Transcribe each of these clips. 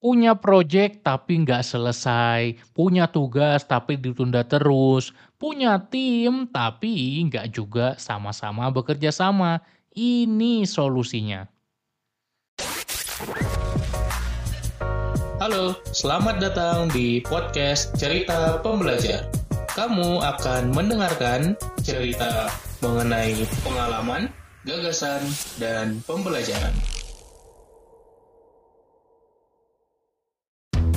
Punya project tapi nggak selesai, punya tugas tapi ditunda terus, punya tim tapi nggak juga sama-sama bekerja sama. Ini solusinya. Halo, selamat datang di podcast Cerita Pembelajar. Kamu akan mendengarkan cerita mengenai pengalaman, gagasan, dan pembelajaran.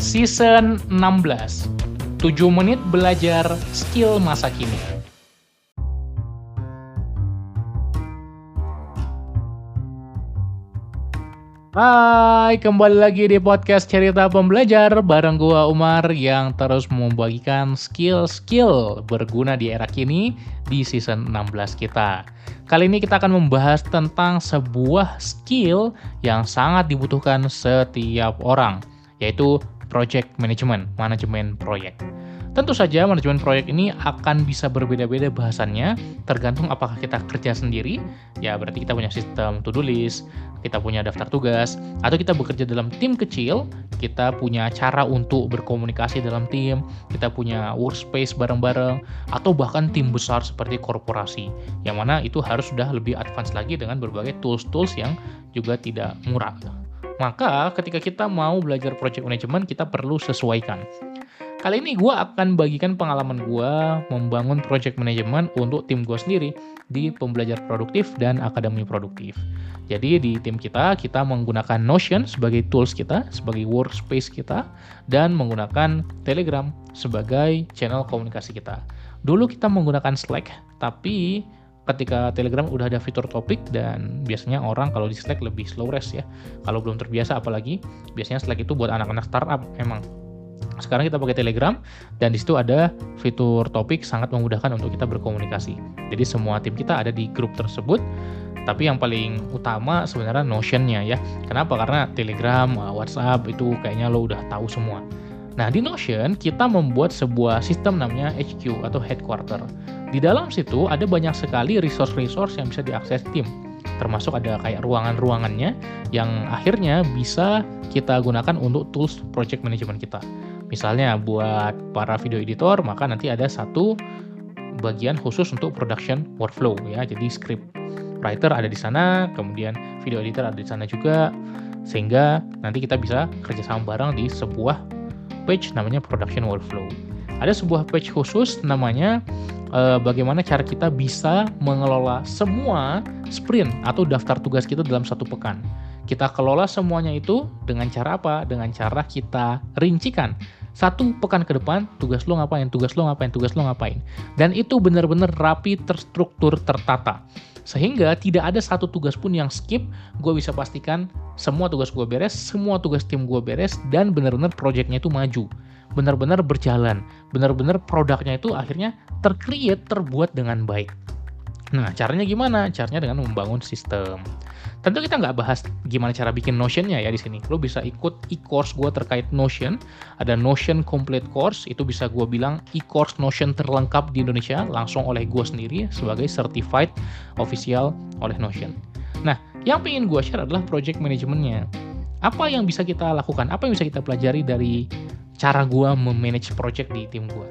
Season 16 7 menit belajar skill masa kini Hai, kembali lagi di podcast Cerita Pembelajar bareng gua Umar yang terus membagikan skill-skill berguna di era kini di season 16 kita. Kali ini kita akan membahas tentang sebuah skill yang sangat dibutuhkan setiap orang, yaitu project management, manajemen proyek. Tentu saja manajemen proyek ini akan bisa berbeda-beda bahasannya, tergantung apakah kita kerja sendiri, ya berarti kita punya sistem to-do list, kita punya daftar tugas, atau kita bekerja dalam tim kecil, kita punya cara untuk berkomunikasi dalam tim, kita punya workspace bareng-bareng, atau bahkan tim besar seperti korporasi, yang mana itu harus sudah lebih advance lagi dengan berbagai tools-tools yang juga tidak murah. Maka ketika kita mau belajar project management, kita perlu sesuaikan. Kali ini gue akan bagikan pengalaman gue membangun project management untuk tim gue sendiri di pembelajar produktif dan akademi produktif. Jadi di tim kita, kita menggunakan Notion sebagai tools kita, sebagai workspace kita, dan menggunakan Telegram sebagai channel komunikasi kita. Dulu kita menggunakan Slack, tapi ketika Telegram udah ada fitur topik dan biasanya orang kalau di Slack lebih slow rest ya. Kalau belum terbiasa apalagi, biasanya Slack itu buat anak-anak startup emang sekarang kita pakai Telegram dan di situ ada fitur topik sangat memudahkan untuk kita berkomunikasi. Jadi semua tim kita ada di grup tersebut. Tapi yang paling utama sebenarnya Notion-nya ya. Kenapa? Karena Telegram, uh, WhatsApp itu kayaknya lo udah tahu semua. Nah, di Notion kita membuat sebuah sistem namanya HQ atau headquarter. Di dalam situ ada banyak sekali resource-resource yang bisa diakses tim termasuk ada kayak ruangan-ruangannya yang akhirnya bisa kita gunakan untuk tools project management kita. Misalnya buat para video editor, maka nanti ada satu bagian khusus untuk production workflow ya. Jadi script writer ada di sana, kemudian video editor ada di sana juga, sehingga nanti kita bisa kerjasama bareng di sebuah page namanya production workflow. Ada sebuah page khusus namanya eh, bagaimana cara kita bisa mengelola semua sprint atau daftar tugas kita dalam satu pekan. Kita kelola semuanya itu dengan cara apa? Dengan cara kita rincikan satu pekan ke depan tugas lo ngapain, tugas lo ngapain, tugas lo ngapain. Dan itu benar-benar rapi, terstruktur, tertata. Sehingga tidak ada satu tugas pun yang skip, gue bisa pastikan semua tugas gue beres, semua tugas tim gue beres, dan benar-benar proyeknya itu maju. Benar-benar berjalan, benar-benar produknya itu akhirnya tercreate, terbuat dengan baik. Nah, caranya gimana? Caranya dengan membangun sistem. Tentu kita nggak bahas gimana cara bikin Notion-nya ya di sini. Lo bisa ikut e-course gue terkait Notion. Ada Notion Complete Course, itu bisa gue bilang e-course Notion terlengkap di Indonesia langsung oleh gue sendiri sebagai certified official oleh Notion. Nah, yang pengen gue share adalah project manajemennya. Apa yang bisa kita lakukan? Apa yang bisa kita pelajari dari cara gue memanage project di tim gue?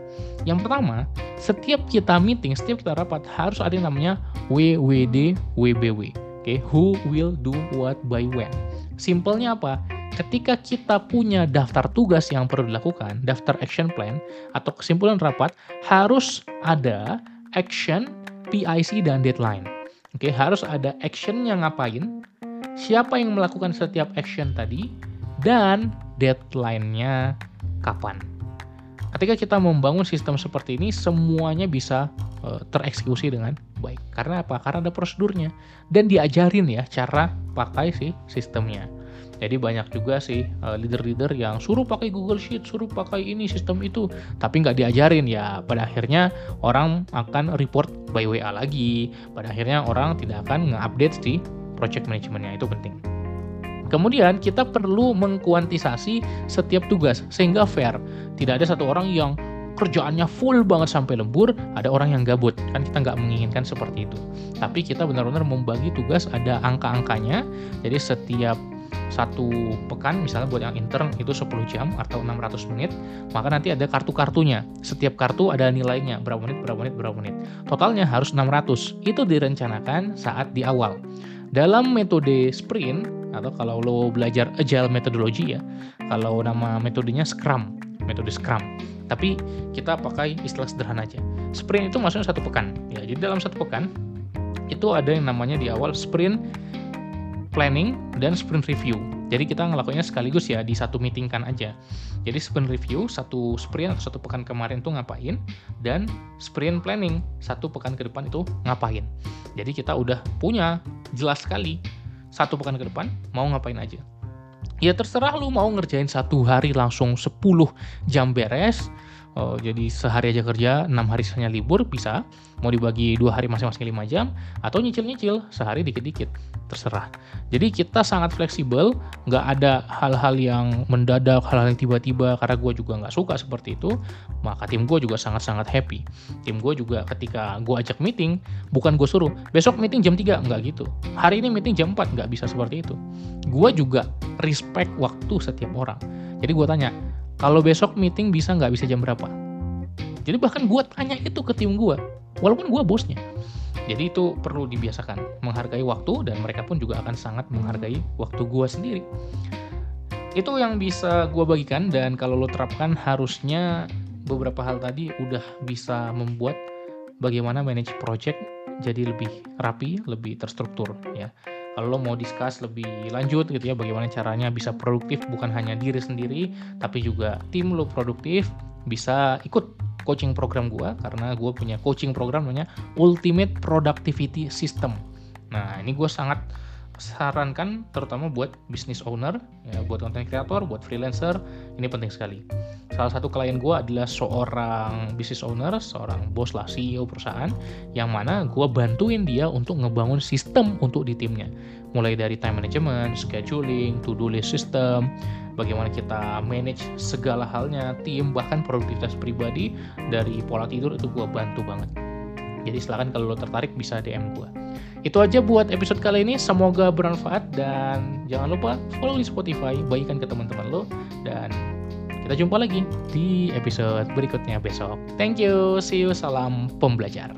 Yang pertama, setiap kita meeting, setiap kita rapat harus ada yang namanya WWD WBW. Oke, okay? who will do what by when. Simpelnya apa? Ketika kita punya daftar tugas yang perlu dilakukan, daftar action plan atau kesimpulan rapat harus ada action, PIC dan deadline. Oke, okay? harus ada actionnya ngapain, siapa yang melakukan setiap action tadi, dan deadline-nya kapan. Ketika kita membangun sistem seperti ini, semuanya bisa uh, tereksekusi dengan baik. Karena apa? Karena ada prosedurnya dan diajarin ya cara pakai si sistemnya. Jadi banyak juga sih leader leader-leader yang suruh pakai Google Sheet, suruh pakai ini sistem itu, tapi nggak diajarin ya. Pada akhirnya orang akan report by WA lagi. Pada akhirnya orang tidak akan nge-update si project manajemennya itu penting. Kemudian kita perlu mengkuantisasi setiap tugas sehingga fair. Tidak ada satu orang yang kerjaannya full banget sampai lembur, ada orang yang gabut. Kan kita nggak menginginkan seperti itu. Tapi kita benar-benar membagi tugas ada angka-angkanya. Jadi setiap satu pekan misalnya buat yang intern itu 10 jam atau 600 menit maka nanti ada kartu-kartunya setiap kartu ada nilainya berapa menit berapa menit berapa menit totalnya harus 600 itu direncanakan saat di awal dalam metode sprint atau kalau lo belajar agile methodology ya kalau nama metodenya scrum metode scrum tapi kita pakai istilah sederhana aja sprint itu maksudnya satu pekan ya jadi dalam satu pekan itu ada yang namanya di awal sprint planning dan sprint review. Jadi kita ngelakuinnya sekaligus ya di satu meeting kan aja. Jadi sprint review satu sprint atau satu pekan kemarin tuh ngapain dan sprint planning satu pekan ke depan itu ngapain. Jadi kita udah punya jelas sekali satu pekan ke depan mau ngapain aja. Ya terserah lu mau ngerjain satu hari langsung 10 jam beres Oh, jadi sehari aja kerja, enam hari sisanya libur bisa. Mau dibagi dua hari masing-masing lima jam, atau nyicil-nyicil sehari dikit-dikit, terserah. Jadi kita sangat fleksibel, nggak ada hal-hal yang mendadak, hal-hal yang tiba-tiba. Karena gue juga nggak suka seperti itu, maka tim gue juga sangat-sangat happy. Tim gue juga ketika gue ajak meeting, bukan gue suruh besok meeting jam 3, nggak gitu. Hari ini meeting jam 4, nggak bisa seperti itu. Gue juga respect waktu setiap orang. Jadi gue tanya, kalau besok meeting bisa nggak bisa jam berapa? Jadi bahkan gue tanya itu ke tim gue walaupun gue bosnya. Jadi itu perlu dibiasakan menghargai waktu dan mereka pun juga akan sangat menghargai waktu gue sendiri. Itu yang bisa gue bagikan dan kalau lo terapkan harusnya beberapa hal tadi udah bisa membuat bagaimana manage project jadi lebih rapi, lebih terstruktur ya lo mau discuss lebih lanjut gitu ya bagaimana caranya bisa produktif bukan hanya diri sendiri tapi juga tim lo produktif bisa ikut coaching program gua karena gua punya coaching program namanya Ultimate Productivity System. Nah, ini gue sangat sarankan terutama buat business owner, ya, buat content creator, buat freelancer, ini penting sekali. Salah satu klien gue adalah seorang business owner, seorang bos lah CEO perusahaan, yang mana gue bantuin dia untuk ngebangun sistem untuk di timnya. Mulai dari time management, scheduling, to-do list system, bagaimana kita manage segala halnya, tim, bahkan produktivitas pribadi dari pola tidur itu gue bantu banget. Jadi silahkan kalau lo tertarik bisa DM gue. Itu aja buat episode kali ini. Semoga bermanfaat dan jangan lupa follow di Spotify, bagikan ke teman-teman lo dan kita jumpa lagi di episode berikutnya besok. Thank you, see you, salam pembelajar.